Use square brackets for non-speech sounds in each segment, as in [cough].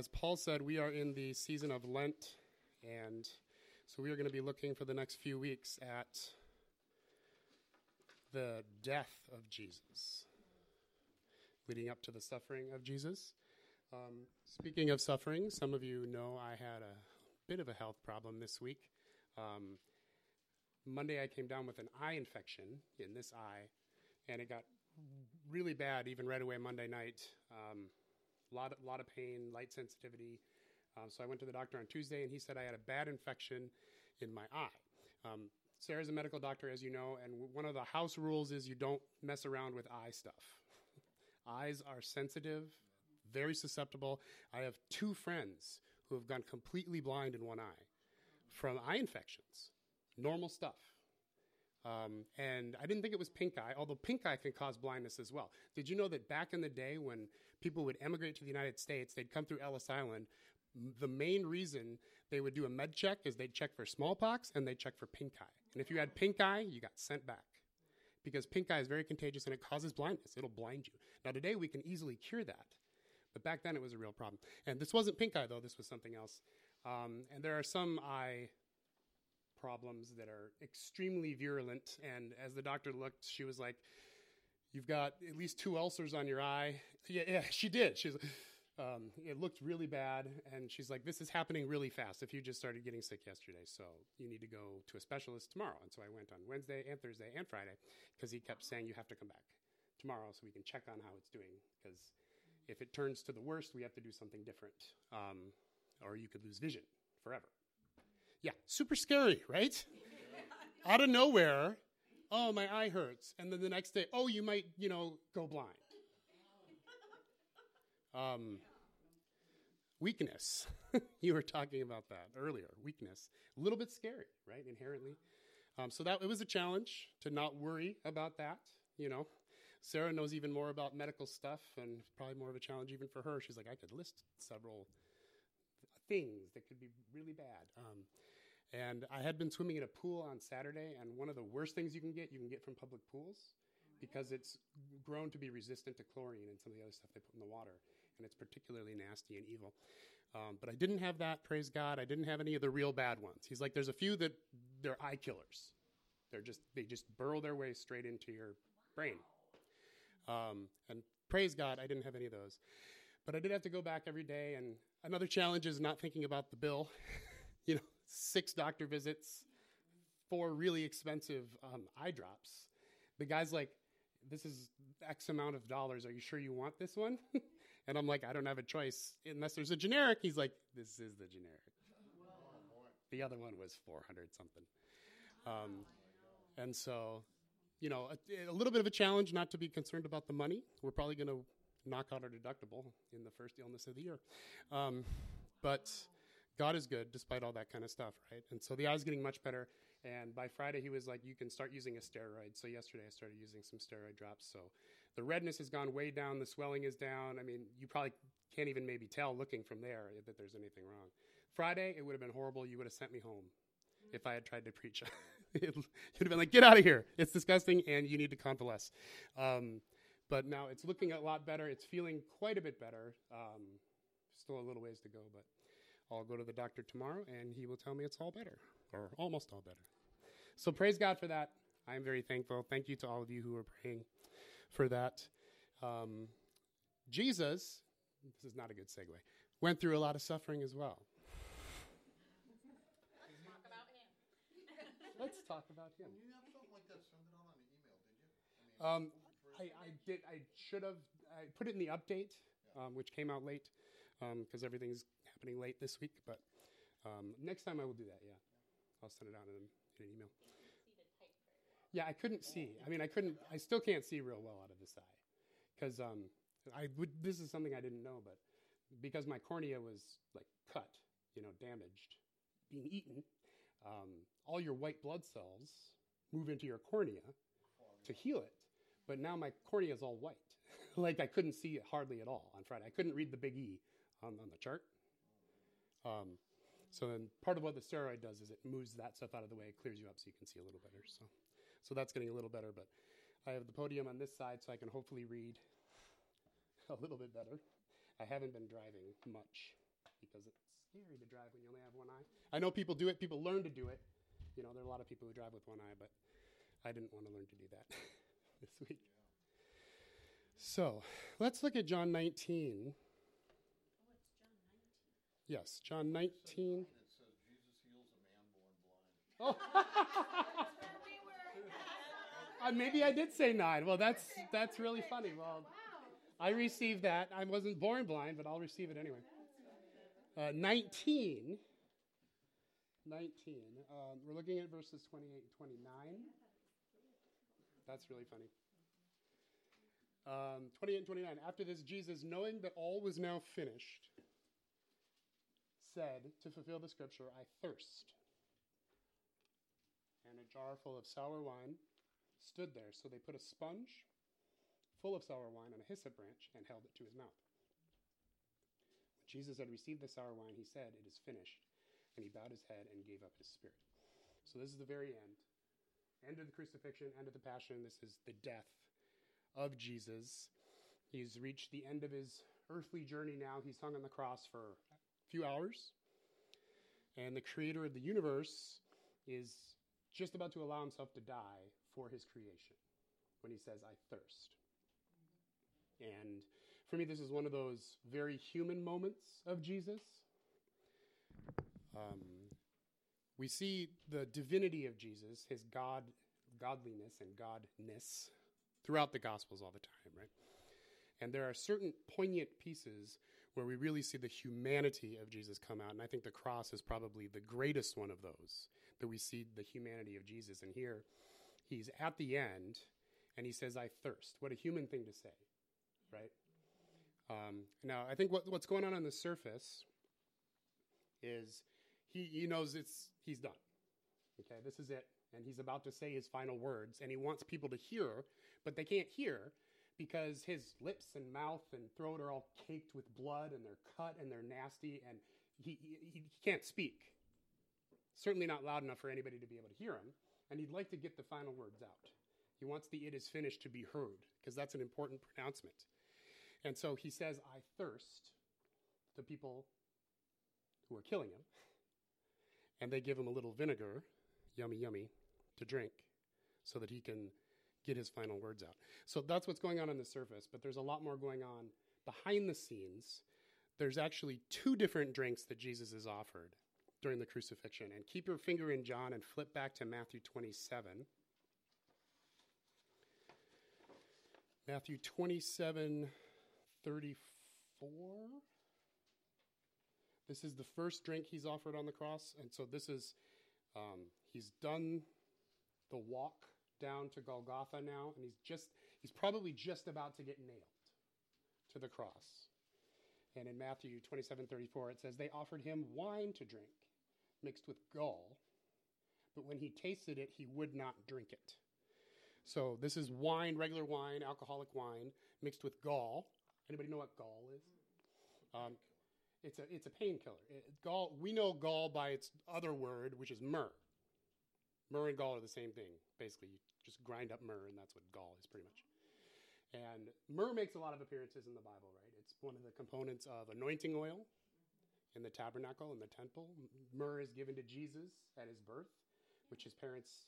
As Paul said, we are in the season of Lent, and so we are going to be looking for the next few weeks at the death of Jesus, leading up to the suffering of Jesus. Um, speaking of suffering, some of you know I had a bit of a health problem this week. Um, Monday, I came down with an eye infection in this eye, and it got really bad even right away Monday night. Um, lot, lot of pain, light sensitivity. Um, so I went to the doctor on Tuesday, and he said I had a bad infection in my eye. Um, Sarah's a medical doctor, as you know, and one of the house rules is you don't mess around with eye stuff. [laughs] Eyes are sensitive, very susceptible. I have two friends who have gone completely blind in one eye from eye infections, normal stuff. Um, and I didn't think it was pink eye, although pink eye can cause blindness as well. Did you know that back in the day when people would emigrate to the United States, they'd come through Ellis Island? The main reason they would do a med check is they'd check for smallpox and they'd check for pink eye. And if you had pink eye, you got sent back because pink eye is very contagious and it causes blindness. It'll blind you. Now, today we can easily cure that, but back then it was a real problem. And this wasn't pink eye, though, this was something else. Um, and there are some eye problems that are extremely virulent. And as the doctor looked, she was like, You've got at least two ulcers on your eye. Yeah, yeah, she did. She's, um, it looked really bad. And she's like, This is happening really fast. If you just started getting sick yesterday, so you need to go to a specialist tomorrow. And so I went on Wednesday and Thursday and Friday because he kept saying, You have to come back tomorrow so we can check on how it's doing. Because if it turns to the worst, we have to do something different. Um, or you could lose vision forever. Yeah, super scary, right? [laughs] Out of nowhere, oh, my eye hurts. And then the next day, oh, you might, you know, go blind. Um, weakness. [laughs] you were talking about that earlier. Weakness. A little bit scary, right? Inherently. Um, so that it was a challenge to not worry about that. You know, Sarah knows even more about medical stuff, and probably more of a challenge even for her. She's like, I could list several things that could be really bad. Um, and I had been swimming in a pool on Saturday, and one of the worst things you can get, you can get from public pools because it's grown to be resistant to chlorine and some of the other stuff they put in the water, and it's particularly nasty and evil. Um, but I didn't have that, praise God. I didn't have any of the real bad ones. He's like, there's a few that they're eye killers. They're just they just burrow their way straight into your brain. Um, and praise God, I didn't have any of those. But I did have to go back every day. And another challenge is not thinking about the bill. [laughs] six doctor visits, four really expensive um, eye drops. The guy's like, this is X amount of dollars. Are you sure you want this one? [laughs] and I'm like, I don't have a choice unless there's a generic. He's like, this is the generic. The other one was 400 something. Um, and so, you know, a, a little bit of a challenge not to be concerned about the money. We're probably going to knock out our deductible in the first illness of the year. Um, but God is good despite all that kind of stuff, right? And so the eye's getting much better. And by Friday, he was like, you can start using a steroid. So yesterday, I started using some steroid drops. So the redness has gone way down, the swelling is down. I mean, you probably can't even maybe tell looking from there that there's anything wrong. Friday, it would have been horrible. You would have sent me home if I had tried to preach. [laughs] You'd have been like, get out of here. It's disgusting, and you need to convalesce. Um, but now it's looking a lot better. It's feeling quite a bit better. Um, still a little ways to go, but I'll go to the doctor tomorrow, and he will tell me it's all better, or almost all better. So praise God for that. I'm very thankful. Thank you to all of you who are praying for that. Um, Jesus, this is not a good segue, went through a lot of suffering as well. Let's talk about him. Let's talk about him. When you have something like that, send it out on an email, did you? I Um, I, I did. I should have. I put it in the update, um, which came out late because everything's happening late this week. But um, next time I will do that. Yeah, I'll send it out in, in an email. Yeah, I couldn't see. I mean, I couldn't. I still can't see real well out of this eye because um, I would. This is something I didn't know, but because my cornea was like cut, you know, damaged, being eaten, um, all your white blood cells move into your cornea to heal it. But now my cornea is all white. [laughs] like I couldn't see it hardly at all on Friday. I couldn't read the big E on, on the chart. Um, so then part of what the steroid does is it moves that stuff out of the way, it clears you up so you can see a little better. So, so that's getting a little better. But I have the podium on this side so I can hopefully read [laughs] a little bit better. I haven't been driving much because it's scary to drive when you only have one eye. I know people do it, people learn to do it. You know, there are a lot of people who drive with one eye, but I didn't want to learn to do that [laughs] this week. So let's look at John 19. Yes, John 19. It says Jesus heals a man born blind. [laughs] Oh. [laughs] Uh, maybe I did say nine. Well, that's that's really funny. Well, I received that. I wasn't born blind, but I'll receive it anyway. Uh, 19. 19. Um, we're looking at verses 28 and 29. That's really funny. Um, 28 and 29. After this, Jesus, knowing that all was now finished, said, to fulfill the scripture, I thirst. And a jar full of sour wine stood there. So they put a sponge full of sour wine on a hyssop branch and held it to his mouth. When Jesus had received the sour wine, he said, It is finished. And he bowed his head and gave up his spirit. So this is the very end. End of the crucifixion, end of the passion. This is the death of Jesus. He's reached the end of his earthly journey now. He's hung on the cross for few hours. And the creator of the universe is just about to allow himself to die for his creation when he says, I thirst. And for me, this is one of those very human moments of Jesus. Um, we see the divinity of Jesus, his God, godliness and godness, throughout the Gospels all the time, right? And there are certain poignant pieces where we really see the humanity of Jesus come out. And I think the cross is probably the greatest one of those that we see the humanity of Jesus. And here, he's at the end and he says, I thirst. What a human thing to say, right? Um, now, I think what, what's going on on the surface is he, he knows it's he's done. Okay, this is it. And he's about to say his final words, and he wants people to hear, but they can't hear because his lips and mouth and throat are all caked with blood and they're cut and they're nasty, and he, he, he can't speak. Certainly not loud enough for anybody to be able to hear him and he'd like to get the final words out. He wants the it is finished to be heard because that's an important pronouncement. And so he says, I thirst to people who are killing him. And they give him a little vinegar, yummy, yummy, to drink so that he can get his final words out. So that's what's going on on the surface, but there's a lot more going on behind the scenes. There's actually two different drinks that Jesus is offered during the crucifixion. And keep your finger in John and flip back to Matthew 27. Matthew 27 34. This is the first drink he's offered on the cross. And so this is, um, he's done the walk down to Golgotha now, and he's just, he's probably just about to get nailed to the cross. And in Matthew 27 34, it says, They offered him wine to drink mixed with gall, but when he tasted it, he would not drink it. So this is wine, regular wine, alcoholic wine, mixed with gall. Anybody know what gall is? Um, it's a it's a painkiller. Gall. We know gall by its other word, which is myrrh. Myrrh and gall are the same thing. Basically, you just grind up myrrh, and that's what gall is, pretty much. And myrrh makes a lot of appearances in the Bible, right? It's one of the components of anointing oil in the tabernacle, in the temple. Myrrh is given to Jesus at his birth, which his parents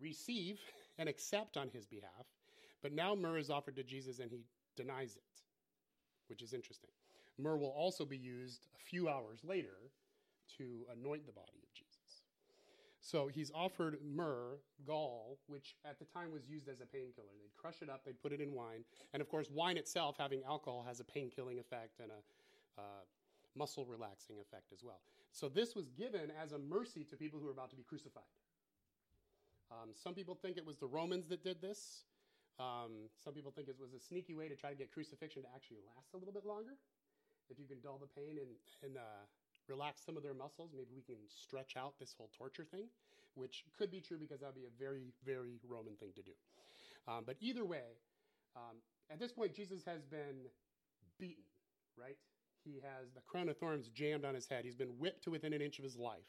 receive [laughs] and accept on his behalf. But now myrrh is offered to Jesus and he denies it, which is interesting. Myrrh will also be used a few hours later to anoint the body. So he's offered myrrh, gall, which at the time was used as a painkiller. They'd crush it up, they'd put it in wine. And of course, wine itself, having alcohol, has a pain-killing effect and a uh, muscle relaxing effect as well. So this was given as a mercy to people who were about to be crucified. Um, some people think it was the Romans that did this. Um, some people think it was a sneaky way to try to get crucifixion to actually last a little bit longer. If you can dull the pain and, and uh, relax some of their muscles, maybe we can stretch out this whole torture thing, which could be true because that would be a very, very Roman thing to do. Um, but either way, um, at this point, Jesus has been beaten, right? He has the crown of thorns jammed on his head. He's been whipped to within an inch of his life.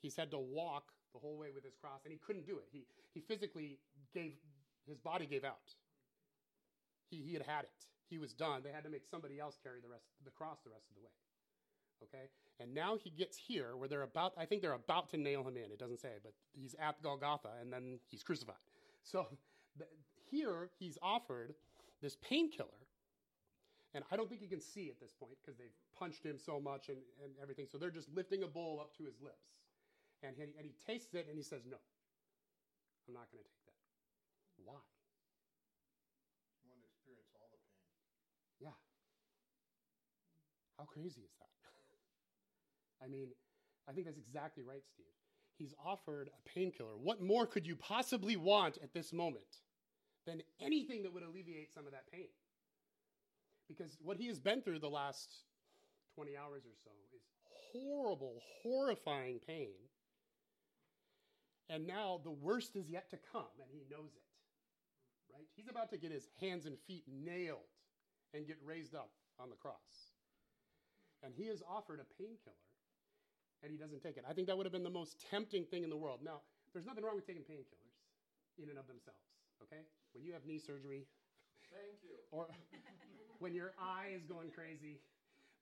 He's had to walk the whole way with his cross, and he couldn't do it. He, he physically gave, his body gave out. He, he had had it. He was done. They had to make somebody else carry the rest the cross the rest of the way. Okay? And now he gets here where they're about, I think they're about to nail him in. It doesn't say, but he's at Golgotha and then he's crucified. [laughs] So the, here he's offered this painkiller. And I don't think he can see at this point because they've punched him so much and, and everything. So they're just lifting a bowl up to his lips. And he, and he tastes it and he says, No, I'm not going to take that. Why? You want to experience all the pain. Yeah. How crazy is that? I mean, I think that's exactly right, Steve. He's offered a painkiller. What more could you possibly want at this moment than anything that would alleviate some of that pain? Because what he has been through the last 20 hours or so is horrible, horrifying pain. And now the worst is yet to come, and he knows it. Right? He's about to get his hands and feet nailed and get raised up on the cross. And he is offered a painkiller, and he doesn't take it. I think that would have been the most tempting thing in the world. Now, there's nothing wrong with taking painkillers in and of themselves, okay? When you have knee surgery, Thank you. or [laughs] when your eye is going crazy.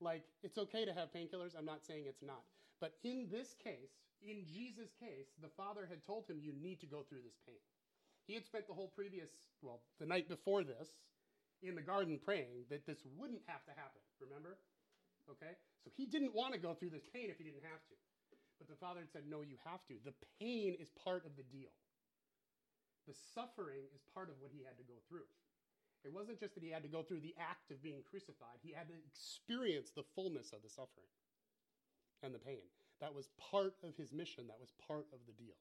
Like, it's okay to have painkillers. I'm not saying it's not. But in this case, in Jesus' case, the Father had told him, You need to go through this pain. He had spent the whole previous, well, the night before this, in the garden praying that this wouldn't have to happen. Remember? Okay? So he didn't want to go through this pain if he didn't have to. But the Father had said, No, you have to. The pain is part of the deal. The suffering is part of what he had to go through. It wasn't just that he had to go through the act of being crucified, he had to experience the fullness of the suffering and the pain. That was part of his mission, that was part of the deal.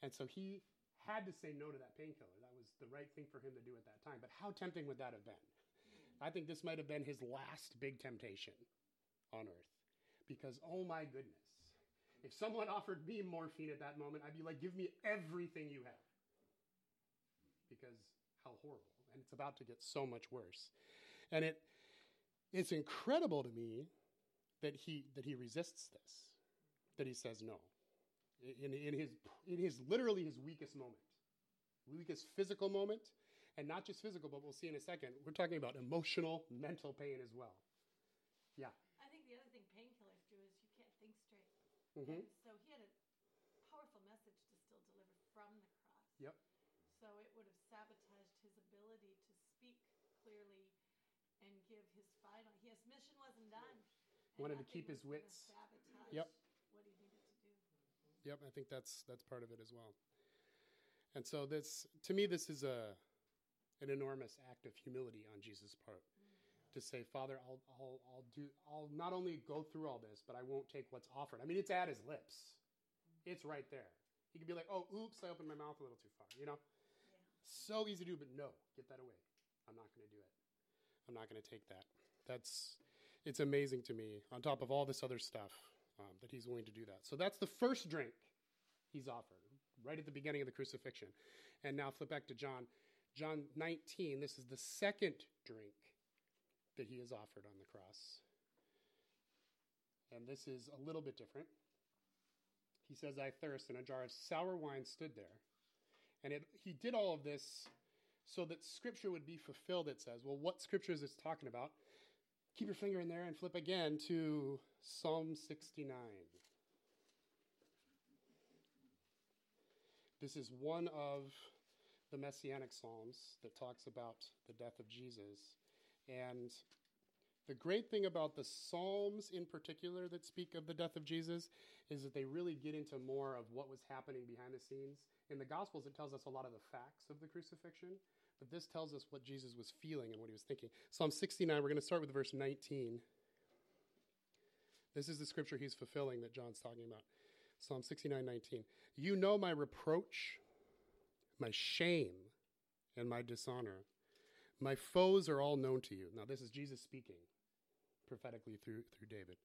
And so he had to say no to that painkiller. That was the right thing for him to do at that time. But how tempting would that have been? I think this might have been his last big temptation on earth. Because, oh my goodness, if someone offered me morphine at that moment, I'd be like, give me everything you have. Because how horrible. And it's about to get so much worse. And it it's incredible to me that he that he resists this, that he says no. In, in his in his literally his weakest moment. Weakest physical moment, and not just physical, but we'll see in a second. We're talking about emotional, mental pain as well. Yeah. I think the other thing painkillers do is you can't think straight. Mm-hmm. So he had a powerful message to still deliver from the cross. Yep. So it would have sabotaged his ability to speak clearly and give his final. His mission wasn't done. Wanted to keep his wits. Yep. what he needed to do. Yep, I think that's that's part of it as well. And so this to me this is a an enormous act of humility on Jesus' part to say, Father, I'll I'll I'll do I'll not only go through all this, but I won't take what's offered. I mean, it's at his lips. It's right there. He could be like, "Oh, oops, I opened my mouth a little too far," you know? So easy to do, but no, get that away. I'm not going to do it. I'm not going to take that. That's it's amazing to me. On top of all this other stuff, um, that he's willing to do that. So that's the first drink he's offered right at the beginning of the crucifixion. And now flip back to John. John 19, this is the second drink that he is offered on the cross. And this is a little bit different. He says, I thirst, and a jar of sour wine stood there. And it, he did all of this so that scripture would be fulfilled, it says. Well, what scripture is this talking about? Keep your finger in there and flip again to Psalm 69. This is one of the messianic psalms that talks about the death of Jesus. And the great thing about the psalms in particular that speak of the death of Jesus is that they really get into more of what was happening behind the scenes. In the Gospels, it tells us a lot of the facts of the crucifixion, but this tells us what Jesus was feeling and what he was thinking. Psalm 69, we're going to start with verse 19. This is the scripture he's fulfilling that John's talking about. Psalm 69, 19. You know my reproach, my shame, and my dishonor. My foes are all known to you. Now, this is Jesus speaking prophetically through, through David.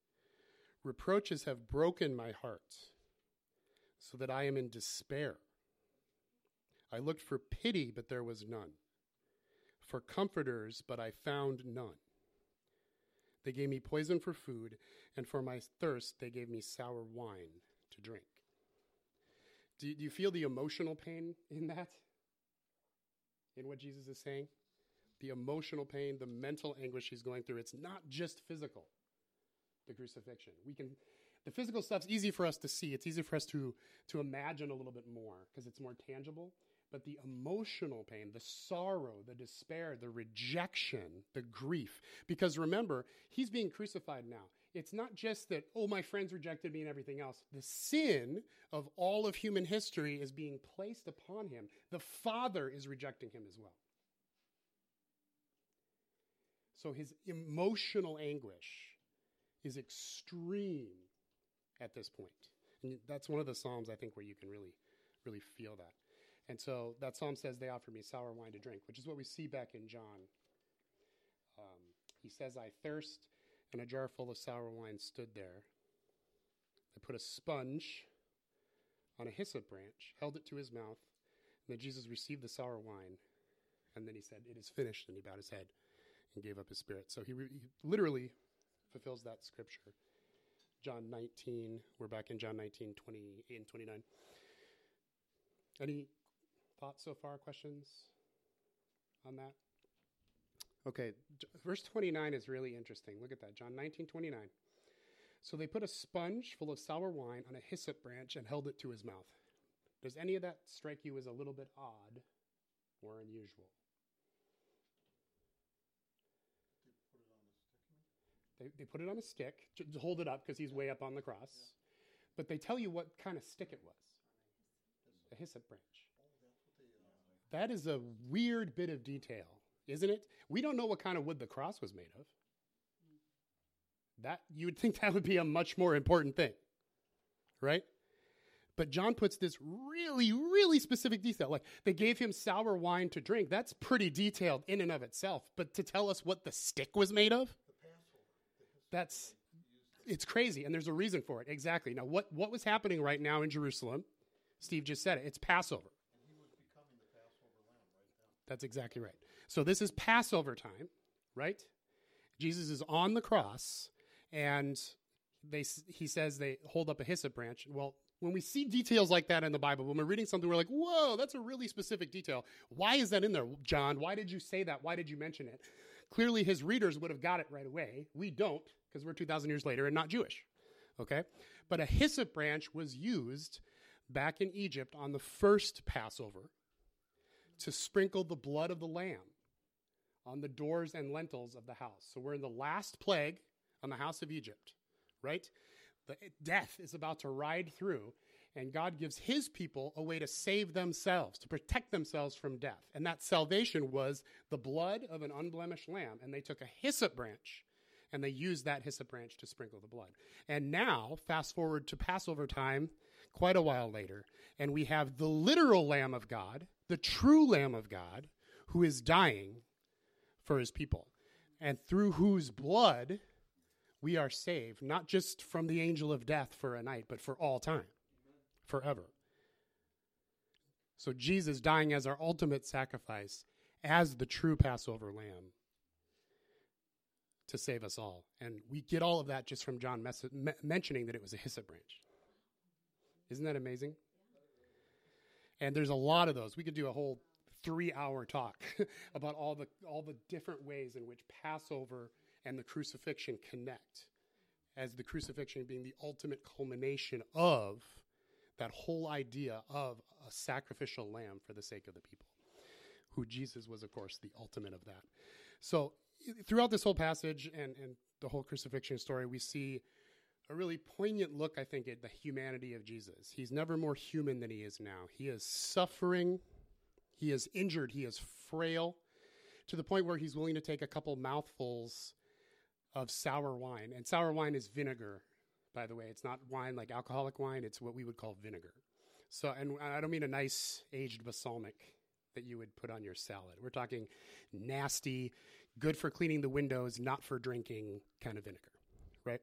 Reproaches have broken my heart so that I am in despair. I looked for pity, but there was none. For comforters, but I found none. They gave me poison for food, and for my thirst, they gave me sour wine to drink. Do, do you feel the emotional pain in that? In what Jesus is saying? The emotional pain, the mental anguish he's going through. It's not just physical. the crucifixion. We can, the physical stuff's easy for us to see. It's easy for us to, to imagine a little bit more because it's more tangible. But the emotional pain, the sorrow, the despair, the rejection, the grief. Because remember, he's being crucified now. It's not just that, oh, my friends rejected me and everything else. The sin of all of human history is being placed upon him. The Father is rejecting him as well. So his emotional anguish is extreme at this point. And that's one of the Psalms, I think, where you can really, really feel that. And so that psalm says, They offered me sour wine to drink, which is what we see back in John. Um, he says, I thirst, and a jar full of sour wine stood there. They put a sponge on a hyssop branch, held it to his mouth, and then Jesus received the sour wine. And then he said, It is finished. And he bowed his head and gave up his spirit. So he, re- he literally fulfills that scripture. John 19, we're back in John 19, 28 and 29. Any thoughts so far, questions on that? Okay, verse 29 is really interesting. Look at that, John 19, 29. So they put a sponge full of sour wine on a hyssop branch and held it to his mouth. Does any of that strike you as a little bit odd or unusual? They, they put it on a stick to, to hold it up because he's way up on the cross. But they tell you what kind of stick it was a hyssop branch. That is a weird bit of detail, isn't it? We don't know what kind of wood the cross was made of. That you would think [laughs] that would be a much more important thing, right? But John puts this really, really specific detail. Like they gave him sour wine to drink. That's pretty detailed in and of itself. But to tell us what the stick was made of, that's it's crazy. And there's a reason for it. Exactly. Now, what, what was happening right now in Jerusalem? Steve just said it. It's Passover. That's exactly right. So this is Passover time, right? Jesus is on the cross, and they he says they hold up a hyssop branch. Well, when we see details like that in the Bible, when we're reading something, we're like, "Whoa, that's a really specific detail. Why is that in there, John? Why did you say that? Why did you mention it?" Clearly, his readers would have got it right away. We don't because we're 2,000 years later and not Jewish. Okay, but a hyssop branch was used back in Egypt on the first Passover to sprinkle the blood of the lamb on the doors and lintels of the house. So we're in the last plague on the house of Egypt, right? The death is about to ride through, and God gives his people a way to save themselves, to protect themselves from death. And that salvation was the blood of an unblemished lamb. And they took a hyssop branch and they used that hyssop branch to sprinkle the blood. And now, fast forward to Passover time, quite a while later, and we have the literal Lamb of God, the true Lamb of God, who is dying for his people, and through whose blood we are saved, not just from the angel of death for a night, but for all time, forever. So Jesus dying as our ultimate sacrifice, as the true Passover lamb to save us all. And we get all of that just from John mes- me- mentioning that it was a hyssop branch. Isn't that amazing? And there's a lot of those. We could do a whole three hour talk [laughs] about all the all the different ways in which Passover and the crucifixion connect, as the crucifixion being the ultimate culmination of that whole idea of a sacrificial lamb for the sake of the people, who Jesus was, of course, the ultimate of that. So throughout this whole passage and, and the whole crucifixion story, we see a really poignant look, I think, at the humanity of Jesus. He's never more human than he is now. He is suffering, he is injured, he is frail, to the point where he's willing to take a couple mouthfuls of sour wine. And sour wine is vinegar, by the way. It's not wine like alcoholic wine, it's what we would call vinegar. So, and I don't mean a nice aged balsamic that you would put on your salad. We're talking nasty, good for cleaning the windows, not for drinking kind of vinegar, right?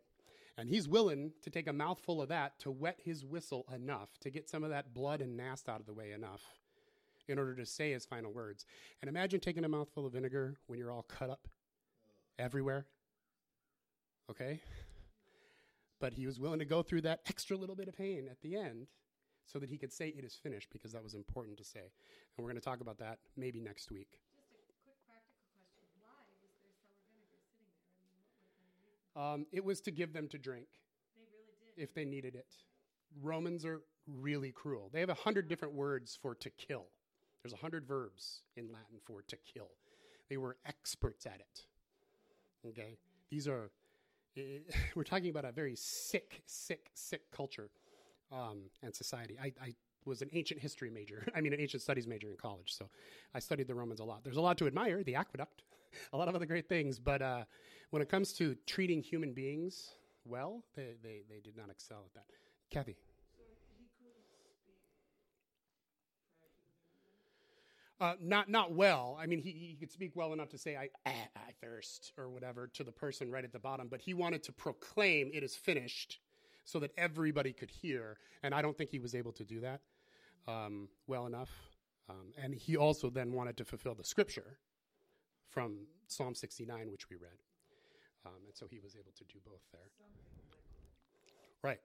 And he's willing to take a mouthful of that to wet his whistle enough to get some of that blood and nast out of the way enough in order to say his final words. And imagine taking a mouthful of vinegar when you're all cut up everywhere. Okay? But he was willing to go through that extra little bit of pain at the end so that he could say it is finished because that was important to say. And we're going to talk about that maybe next week. Just a quick practical question. Why was there sour vinegar sitting there? I mean, what would have been the reason? Um, it was to give them to drink They really did. if they needed it. Romans are really cruel. They have a hundred different words for to kill. There's a hundred verbs in Latin for to kill. They were experts at it. Okay, these are [laughs] we're talking about a very sick, sick, sick culture um, and society. I, I was an ancient history major. [laughs] I mean, an ancient studies major in college, so I studied the Romans a lot. There's a lot to admire, the aqueduct, [laughs] a lot of other great things, but uh, when it comes to treating human beings well, they, they, they did not excel at that. Kathy. Uh, not not well. I mean, he, he could speak well enough to say, I, I, I thirst, or whatever, to the person right at the bottom, but he wanted to proclaim, it is finished, so that everybody could hear, and I don't think he was able to do that um, well enough. Um, and he also then wanted to fulfill the scripture from Psalm 69, which we read. Um, and so he was able to do both there. Right.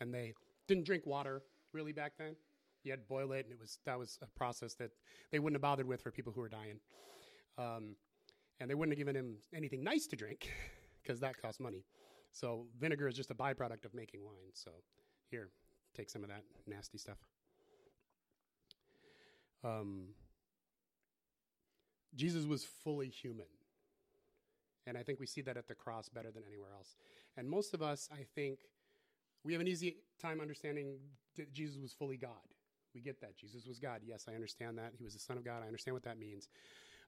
And they didn't drink water really back then. You had to boil it, and it was that was a process that they wouldn't have bothered with for people who were dying. Um, and they wouldn't have given him anything nice to drink [laughs] because that costs money. So vinegar is just a byproduct of making wine. So here, take some of that nasty stuff. Um, Jesus was fully human. And I think we see that at the cross better than anywhere else. And most of us, I think, we have an easy time understanding that Jesus was fully God. We get that. Jesus was God. Yes, I understand that. He was the Son of God. I understand what that means.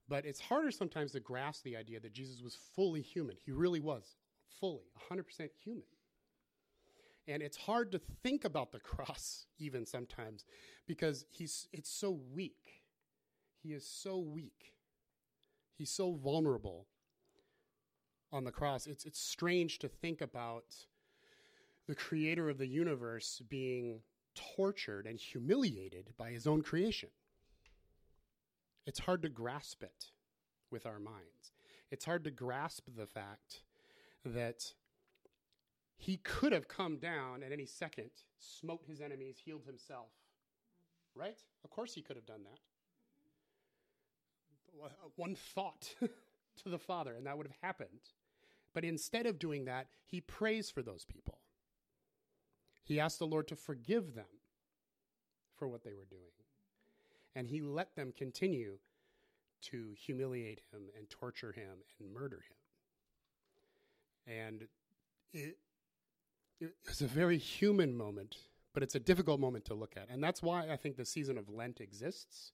But it's harder sometimes to grasp the idea that Jesus was fully human. He really was fully, 100% human. And it's hard to think about the [laughs] cross even sometimes because he's it's so weak. He is so weak. He's so vulnerable on the cross. It's it's strange to think about the creator of the universe being tortured and humiliated by his own creation. It's hard to grasp it with our minds. It's hard to grasp the fact that he could have come down at any second, smote his enemies, healed himself. Right? Of course he could have done that. One thought [laughs] to the Father, and that would have happened. But instead of doing that, he prays for those people. He asked the Lord to forgive them for what they were doing. And he let them continue to humiliate him and torture him and murder him. And it, was a very human moment, but it's a difficult moment to look at. And that's why I think the season of Lent exists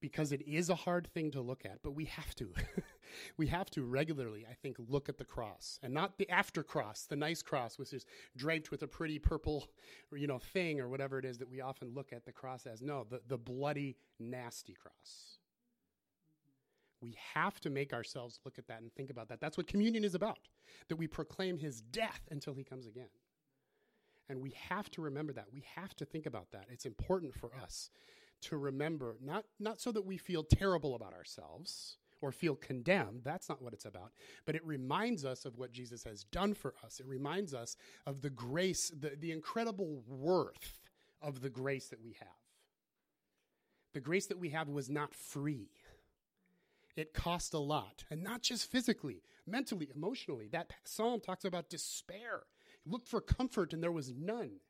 because it is a hard thing to look at, but we have to. [laughs] we have to regularly, I think, look at the cross and not the after cross, the nice cross, which is draped with a pretty purple, you know, thing or whatever it is that we often look at the cross as. No, the, the bloody, nasty cross. We have to make ourselves look at that and think about that. That's what communion is about, that we proclaim his death until he comes again. And we have to remember that. We have to think about that. It's important for us to remember, not, not so that we feel terrible about ourselves or feel condemned. That's not what it's about. But it reminds us of what Jesus has done for us. It reminds us of the grace, the, the incredible worth of the grace that we have. The grace that we have was not free. It cost a lot, and not just physically, mentally, emotionally. That psalm talks about despair. He looked for comfort, and there was none.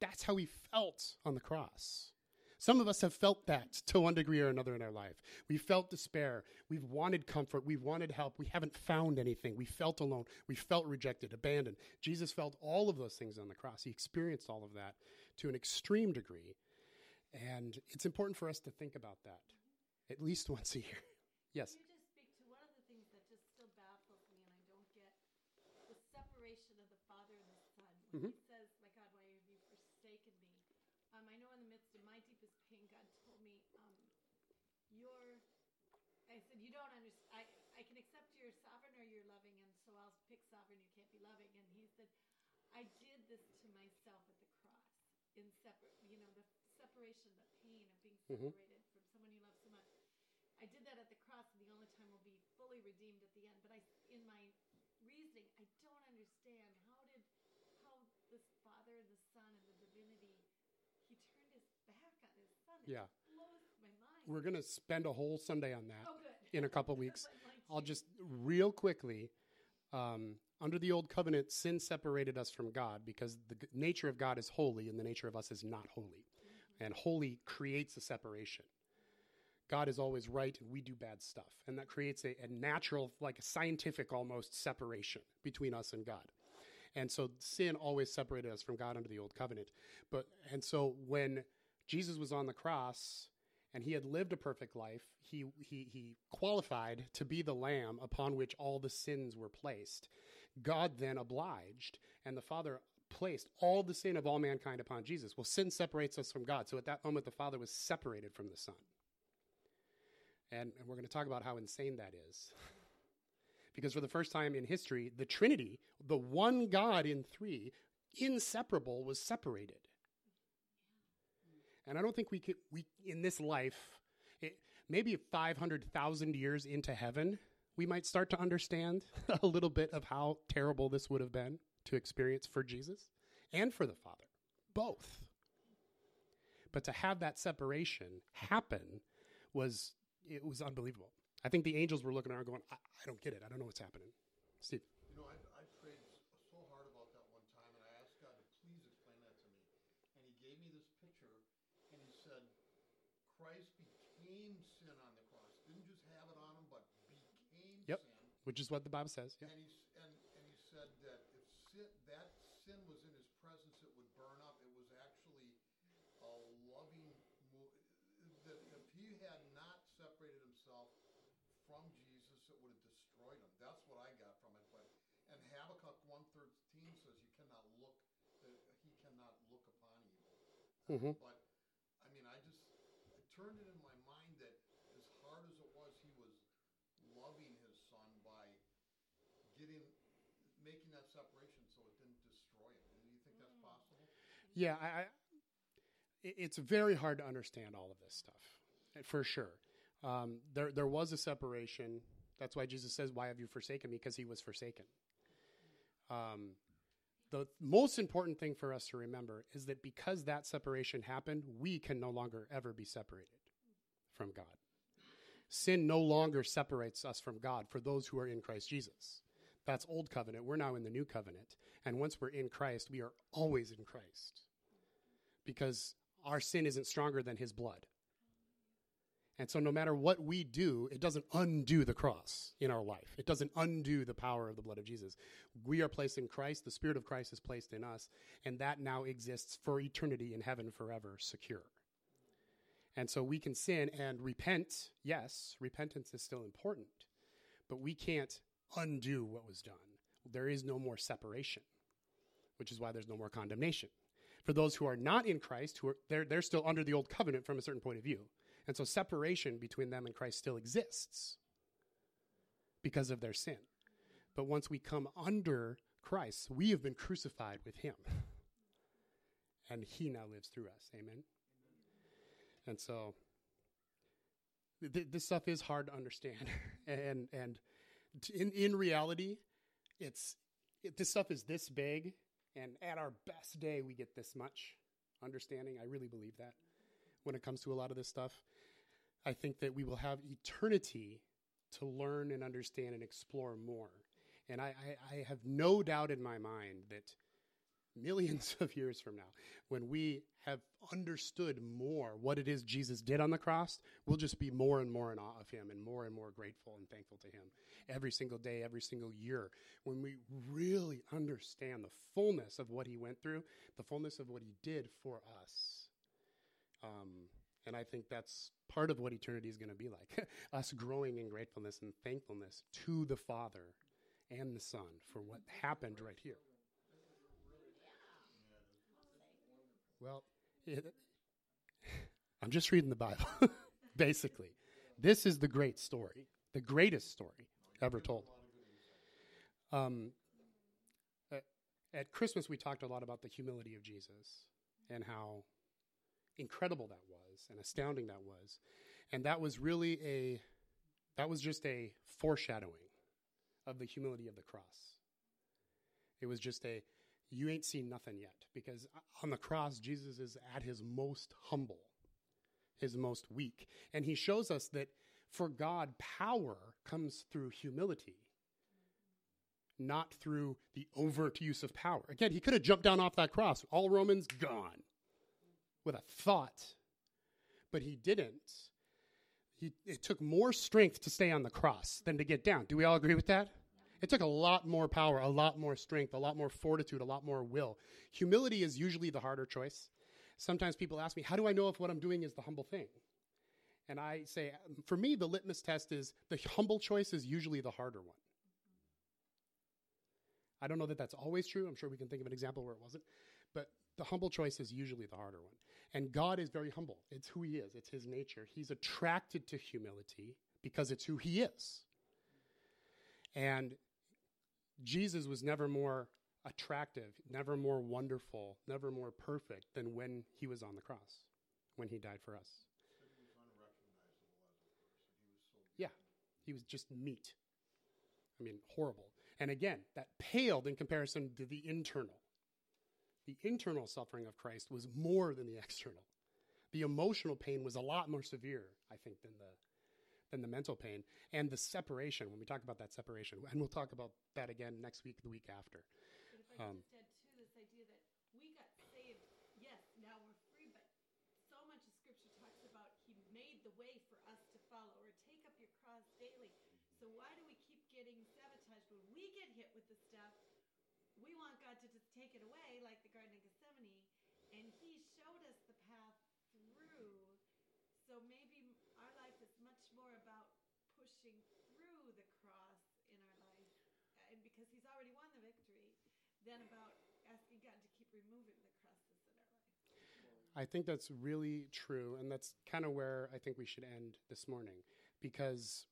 That's how he felt on the cross. Some of us have felt that to one degree or another in our life. We felt despair. We've wanted comfort. We've wanted help. We haven't found anything. We felt alone. We felt rejected, abandoned. Jesus felt all of those things on the cross. He experienced all of that to an extreme degree. And it's important for us to think about that at least once a year. [laughs] yes. Can you just speak to one of the things that just still baffles me and I don't get the separation of the Father and the Son. When Mhm. he says, My God, why have you forsaken me? Um, I know in the midst of my deepest pain, God told me, um, You're, I said, You don't understand. I, I can accept you're sovereign or you're loving, and so I'll pick sovereign, you can't be loving. And he said, I did this to myself at the cross in separate, you know, the separation, the pain of being Mhm. separated from someone you love so much. I did that at the cross, and the only time we'll be fully redeemed at the end. But I, in my reasoning, I don't understand how did how this Father and the Son and the divinity, he turned his back on his Son. It Yeah. blows my mind. We're going to spend a whole Sunday on that oh, good. in a couple weeks. [laughs] I'll just real quickly Um, under the old covenant, sin separated us from God because the nature of God is holy and the nature of us is not holy. And holy creates a separation. God is always right and we do bad stuff. And that creates a, a natural, like a scientific almost separation between us and God. And so sin always separated us from God under the old covenant. But and so when Jesus was on the cross and he had lived a perfect life, he he he qualified to be the lamb upon which all the sins were placed. God then obliged and the Father placed all the sin of all mankind upon Jesus. Well, sin separates us from God. So at that moment the Father was separated from the Son. And, and we're going to talk about how insane that is. because for the first time in history, the Trinity, the one God in three, inseparable, was separated. And I don't think we could, we, in this life, it, maybe 500,000 years into heaven, we might start to understand [laughs] a little bit of how terrible this would have been to experience for Jesus and for the Father, both. But to have that separation happen was it was unbelievable. I think the angels were looking around going, I, I don't get it. I don't know what's happening. Steve. You know, I, I prayed s- so hard about that one time, and I asked God to please explain that to me. And He gave me this picture, and He said, Christ became sin on the cross. Didn't just have it on Him, but became Yep. sin. Which is what the Bible says. Yeah. And, he, and, and He said that if sin, that sin was in His presence, it would burn up. It was actually a loving, that if He had not separated Himself from Jesus, it would have destroyed him. That's what I got from it. But and Habakkuk one thirteen says you cannot look that he cannot look upon evil. Mhm. But I mean, I just it turned it in my mind that as hard as it was, he was loving his son by getting making that separation so it didn't destroy him. Do you think that's possible? Yeah, I, I, it's very hard to understand all of this stuff, eh, for sure. Um, there, there was a separation. That's why Jesus says, "Why have you forsaken me?" Because he was forsaken. Um, the most important thing for us to remember is that because that separation happened, we can no longer ever be separated from God. Sin no longer separates us from God for those who are in Christ Jesus. That's old covenant. We're now in the new covenant. And once we're in Christ, we are always in Christ because our sin isn't stronger than his blood. And so, no matter what we do, it doesn't undo the cross in our life. It doesn't undo the power of the blood of Jesus. We are placed in Christ. The Spirit of Christ is placed in us. And that now exists for eternity in heaven forever, secure. And so we can sin and repent. Yes, repentance is still important, but we can't undo what was done. There is no more separation, which is why there's no more condemnation. For those who are not in Christ, who are they're, they're still under the old covenant from a certain point of view. And so separation between them and Christ still exists because of their sin. But once we come under Christ, we have been crucified with him. And he now lives through us. Amen. And so th- this stuff is hard to understand. [laughs] and and in in reality, it's it, this stuff is this big and at our best day we get this much understanding. I really believe that when it comes to a lot of this stuff. I think that we will have eternity to learn and understand and explore more. And I, I, I have no doubt in my mind that millions [laughs] of years from now, when we have understood more what it is Jesus did on the cross, we'll just be more and more in awe of him and more and more grateful and thankful to him every single day, every single year. When we really understand the fullness of what he went through, the fullness of what he did for us. Um, and I think that's part of what eternity is going to be like [laughs] us growing in gratefulness and thankfulness to the Father and the Son for what happened right here. Well, it, [laughs] I'm just reading the Bible, [laughs] basically. This is the great story, the greatest story ever told. Um, at, at Christmas, we talked a lot about the humility of Jesus and how incredible that was and astounding that was. And that was really a, that was just a foreshadowing of the humility of the cross. It was just a, you ain't seen nothing yet. Because on the cross, Jesus is at his most humble, his most weak. And he shows us that for God, power comes through humility, not through the overt use of power. Again, he could have jumped down off that cross, all Romans gone with a thought, but he didn't. He, it took more strength to stay on the cross than to get down. Do we all agree with that? It took a lot more power, a lot more strength, a lot more fortitude, a lot more will. Humility is usually the harder choice. Sometimes people ask me, How do I know if what I'm doing is the humble thing? And I say, For me, the litmus test is the humble choice is usually the harder one. I don't know that that's always true. I'm sure we can think of an example where it wasn't. But the humble choice is usually the harder one. And God is very humble. It's who He is, it's His nature. He's attracted to humility because it's who He is. And Jesus was never more attractive, never more wonderful, never more perfect than when He was on the cross, when He died for us. Yeah, He was just meat. I mean, horrible. And again, that paled in comparison to the internal. The internal suffering of Christ was more than the [laughs] external. The emotional pain was a lot more severe, I think, than the than the mental pain and the separation. When we talk about that separation, and we'll talk about that again next week, the week after. But if I Um, just add to this idea that we got saved, yes, now we're free, but so much of Scripture talks about He made the way for us to follow, or take up your cross daily. So why do we keep getting sabotaged when we get hit with the stuff? We want God to just take it away, like the Garden of Gethsemane, and He showed us the path through. So maybe our life is much more about pushing through the cross in our life, uh, and because He's already won the victory, than about asking God to keep removing the crosses in our life. I think that's really true, and that's kind of where I think we should end this morning. Because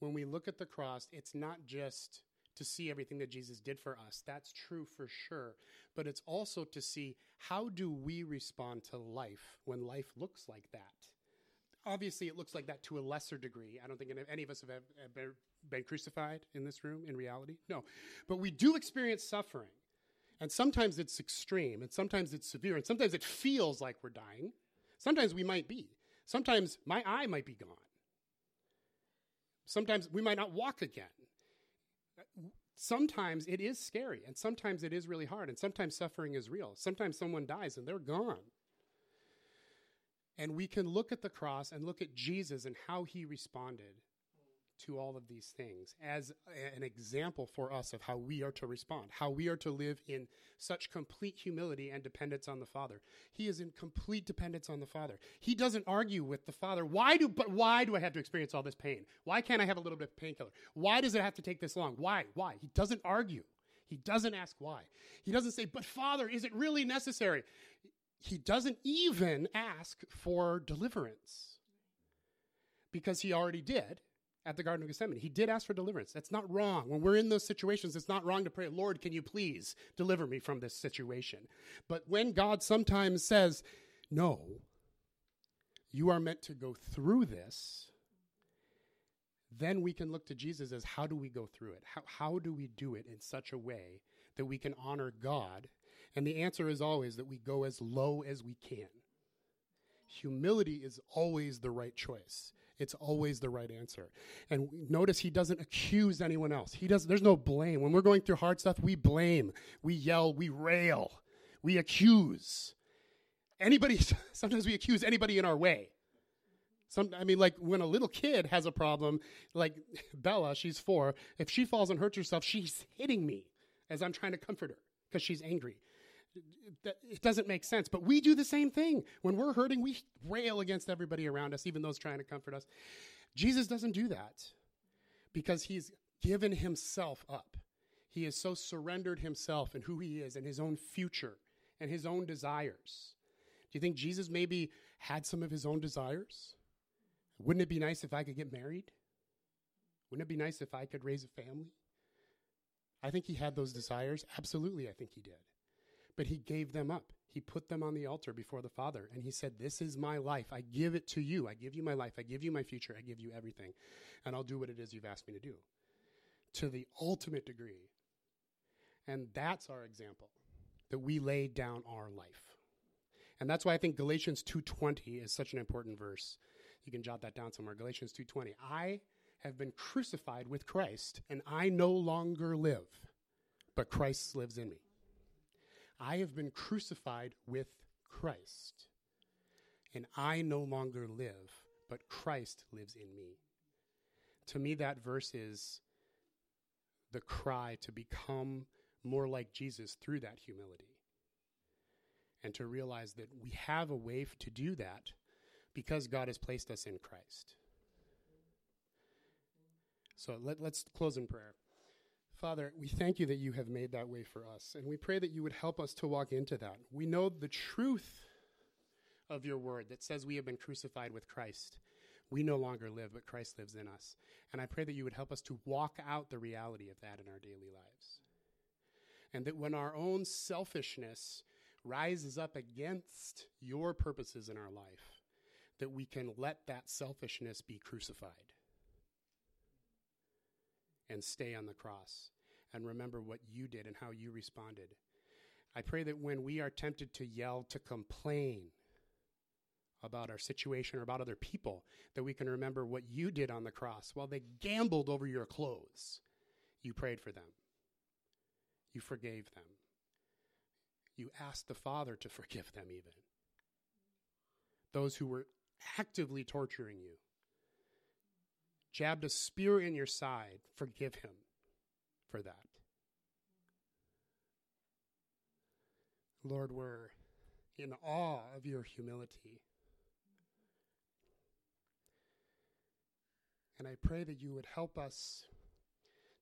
when we look at the cross, it's not just to see everything that Jesus did for us. That's true for sure. But it's also to see how do we respond to life when life looks like that. Obviously, it looks like that to a lesser degree. I don't think any- of us have ever been crucified in this room in reality. No. But we do experience suffering. And sometimes it's extreme, and sometimes it's severe, and sometimes it feels like we're dying. Sometimes we might be. Sometimes my eye might be gone. Sometimes we might not walk again. Sometimes it is scary, and sometimes it is really hard, and sometimes suffering is real. Sometimes someone dies and they're gone. And we can look at the cross and look at Jesus and how he responded to all of these things as an example for us of how we are to respond, how we are to live in such complete humility and dependence on the Father. He is in complete dependence on the Father. He doesn't argue with the Father. Why do but why do I have to experience all this pain? Why can't I have a little bit of painkiller? Why does it have to take this long? Why? Why? He doesn't argue. He doesn't ask why. He doesn't say, "But Father, is it really necessary?" He doesn't even ask for deliverance because he already did at the Garden of Gethsemane. He did ask for deliverance. That's not wrong. When we're in those situations, it's not wrong to pray, Lord, can you please deliver me from this situation? But when God sometimes says, no, you are meant to go through this, then we can look to Jesus as how do we go through it? How, how do we do it in such a way that we can honor God? And the answer is always that we go as low as we can. Humility is always the right choice. It's always the right answer. And notice he doesn't accuse anyone else. He does there's no blame. When we're going through hard stuff, we blame, we yell, we rail, we accuse. Anybody [laughs] sometimes we accuse anybody in our way. Some, I mean, like when a little kid has a problem, like [laughs] Bella, she's four. If she falls and hurts herself, she's hitting me as I'm trying to comfort her because she's angry. It doesn't make sense. But we do the same thing. When we're hurting, we rail against everybody around us, even those trying to comfort us. Jesus doesn't do that because he's given himself up. He has so surrendered himself and who he is and his own future and his own desires. Do you think Jesus maybe had some of his own desires? Wouldn't it be nice if I could get married? Wouldn't it be nice if I could raise a family? I think he had those desires. Absolutely, I think he did. But he gave them up. He put them on the altar before the Father, and he said, This is my life. I give it to you. I give you my life. I give you my future. I give you everything. And I'll do what it is you've asked me to do to the ultimate degree. And that's our example that we lay down our life. And that's why I think Galatians 2:20 is such an important verse. You can jot that down somewhere. Galatians 2:20. I have been crucified with Christ, and I no longer live. but Christ lives in me. I have been crucified with Christ, and I no longer live, but Christ lives in me. To me, that verse is the cry to become more like Jesus through that humility. And to realize that we have a way to do that because God has placed us in Christ. So let, us close in prayer. Father, we thank you that you have made that way for us, and we pray that you would help us to walk into that. We know the truth of your word that says we have been crucified with Christ. We no longer live, but Christ lives in us. And I pray that you would help us to walk out the reality of that in our daily lives. And that when our own selfishness rises up against your purposes in our life, that we can let that selfishness be crucified and stay on the cross and remember what you did and how you responded. I pray that when we are tempted to yell, to complain about our situation or about other people, that we can remember what you did on the cross while they gambled over your clothes. You prayed for them, you forgave them, you asked the Father to forgive them, even. Those who were actively torturing you jabbed a spear in your side, forgive him for that. Lord, we're in awe of your humility. And I pray that you would help us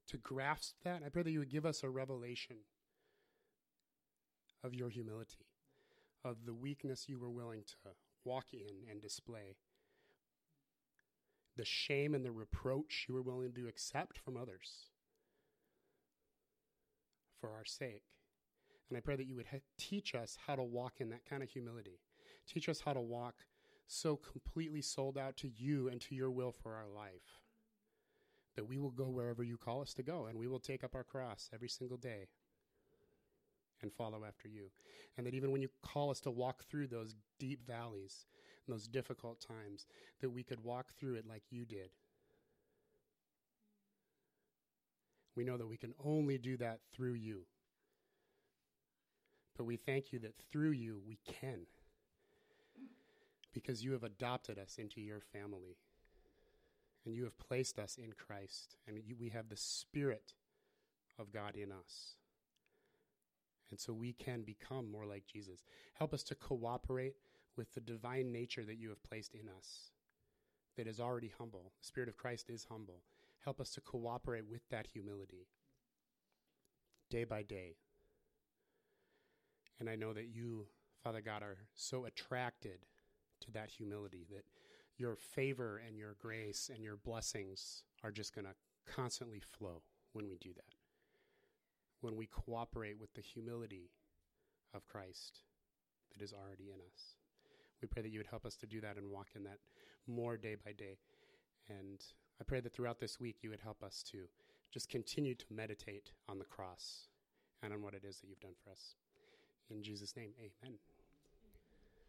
to grasp that. I pray that you would give us a revelation of your humility, of the weakness you were willing to walk in and display the shame and the reproach you were willing to accept from others for our sake. And I pray that you would ha- teach us how to walk in that kind of humility. Teach us how to walk so completely sold out to you and to your will for our life that we will go wherever you call us to go and we will take up our cross every single day and follow after you. And that even when you call us to walk through those deep valleys, those difficult times, that we could walk through it like you did. We know that we can only do that through you. But we thank you that through you we can. Because you have adopted us into your family. And you have placed us in Christ. And you, we have the Spirit of God in us. And so we can become more like Jesus. Help us to cooperate with the divine nature that you have placed in us that is already humble. The Spirit of Christ is humble. Help us to cooperate with that humility day by day. And I know that you, Father God, are so attracted to that humility that your favor and your grace and your blessings are just going to constantly flow when we do that when we cooperate with the humility of Christ that is already in us. We pray that you would help us to do that and walk in that more day by day. And I pray that throughout this week you would help us to just continue to meditate on the cross and on what it is that you've done for us. In Jesus' name, amen.